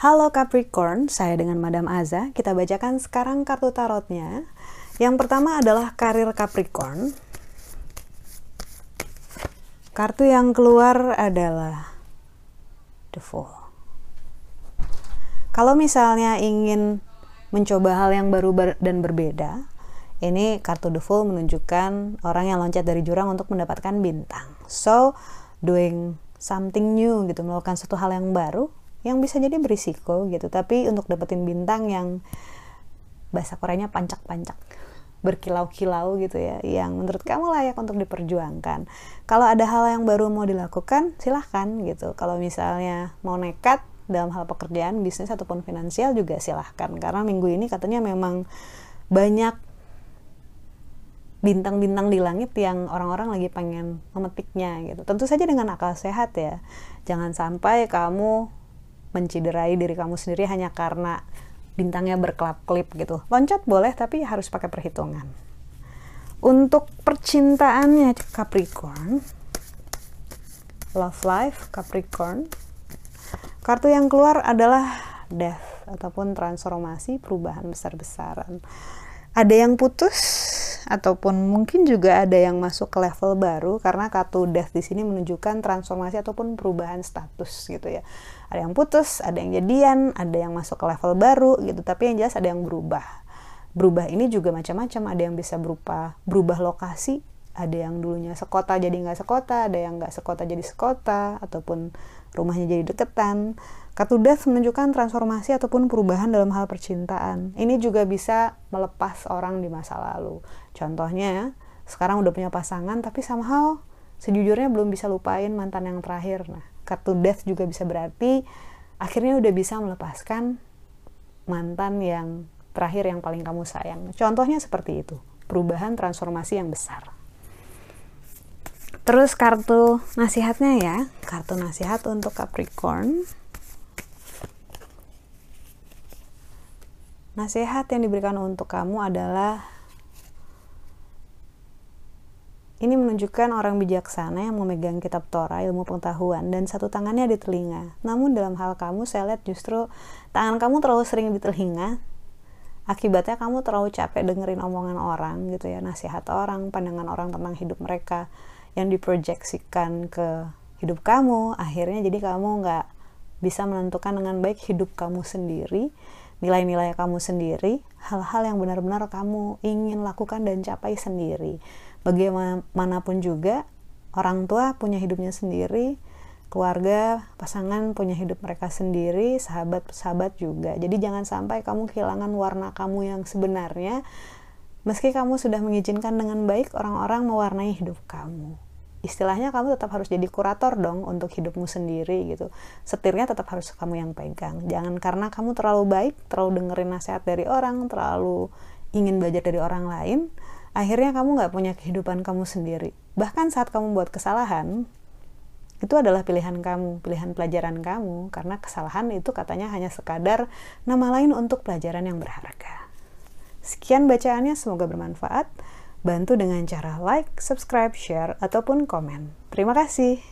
Halo Capricorn, saya dengan Madam Aza. Kita bacakan sekarang kartu tarotnya. Yang pertama adalah karir Capricorn. Kartu yang keluar adalah The Fool. Kalau misalnya ingin mencoba hal yang baru dan berbeda, ini kartu The Fool menunjukkan orang yang loncat dari jurang untuk mendapatkan bintang. So, doing something new gitu, melakukan satu hal yang baru yang bisa jadi berisiko gitu. Tapi untuk dapetin bintang yang bahasa Koreanya pancak-pancak berkilau-kilau gitu ya yang menurut kamu layak untuk diperjuangkan. Kalau ada hal yang baru mau dilakukan silahkan gitu. Kalau misalnya mau nekat dalam hal pekerjaan bisnis ataupun finansial juga silahkan. Karena minggu ini katanya memang banyak bintang-bintang di langit yang orang-orang lagi pengen memetiknya gitu tentu saja dengan akal sehat ya jangan sampai kamu menciderai diri kamu sendiri hanya karena bintangnya berkelap-kelip gitu. Loncat boleh tapi harus pakai perhitungan. Untuk percintaannya Capricorn, love life Capricorn, kartu yang keluar adalah death ataupun transformasi perubahan besar-besaran. Ada yang putus ataupun mungkin juga ada yang masuk ke level baru karena kartu death di sini menunjukkan transformasi ataupun perubahan status gitu ya. Ada yang putus, ada yang jadian, ada yang masuk ke level baru gitu, tapi yang jelas ada yang berubah. Berubah ini juga macam-macam, ada yang bisa berupa berubah lokasi, ada yang dulunya sekota jadi nggak sekota, ada yang nggak sekota jadi sekota, ataupun rumahnya jadi deketan. Kartu Death menunjukkan transformasi ataupun perubahan dalam hal percintaan. Ini juga bisa melepas orang di masa lalu. Contohnya, sekarang udah punya pasangan tapi somehow sejujurnya belum bisa lupain mantan yang terakhir. Nah, kartu death juga bisa berarti akhirnya udah bisa melepaskan mantan yang terakhir yang paling kamu sayang. Contohnya seperti itu, perubahan transformasi yang besar. Terus kartu nasihatnya ya, kartu nasihat untuk Capricorn. Nasihat yang diberikan untuk kamu adalah Ini menunjukkan orang bijaksana yang memegang kitab Torah, ilmu pengetahuan, dan satu tangannya di telinga. Namun dalam hal kamu, saya lihat justru tangan kamu terlalu sering di telinga. Akibatnya kamu terlalu capek dengerin omongan orang gitu ya, nasihat orang, pandangan orang tentang hidup mereka yang diproyeksikan ke hidup kamu. Akhirnya jadi kamu nggak bisa menentukan dengan baik hidup kamu sendiri, nilai-nilai kamu sendiri, hal-hal yang benar-benar kamu ingin lakukan dan capai sendiri bagaimanapun juga orang tua punya hidupnya sendiri keluarga, pasangan punya hidup mereka sendiri, sahabat-sahabat juga. Jadi jangan sampai kamu kehilangan warna kamu yang sebenarnya meski kamu sudah mengizinkan dengan baik orang-orang mewarnai hidup kamu. Istilahnya kamu tetap harus jadi kurator dong untuk hidupmu sendiri gitu. Setirnya tetap harus kamu yang pegang. Jangan karena kamu terlalu baik, terlalu dengerin nasihat dari orang, terlalu ingin belajar dari orang lain, akhirnya kamu nggak punya kehidupan kamu sendiri. Bahkan saat kamu buat kesalahan, itu adalah pilihan kamu, pilihan pelajaran kamu, karena kesalahan itu katanya hanya sekadar nama lain untuk pelajaran yang berharga. Sekian bacaannya, semoga bermanfaat. Bantu dengan cara like, subscribe, share, ataupun komen. Terima kasih.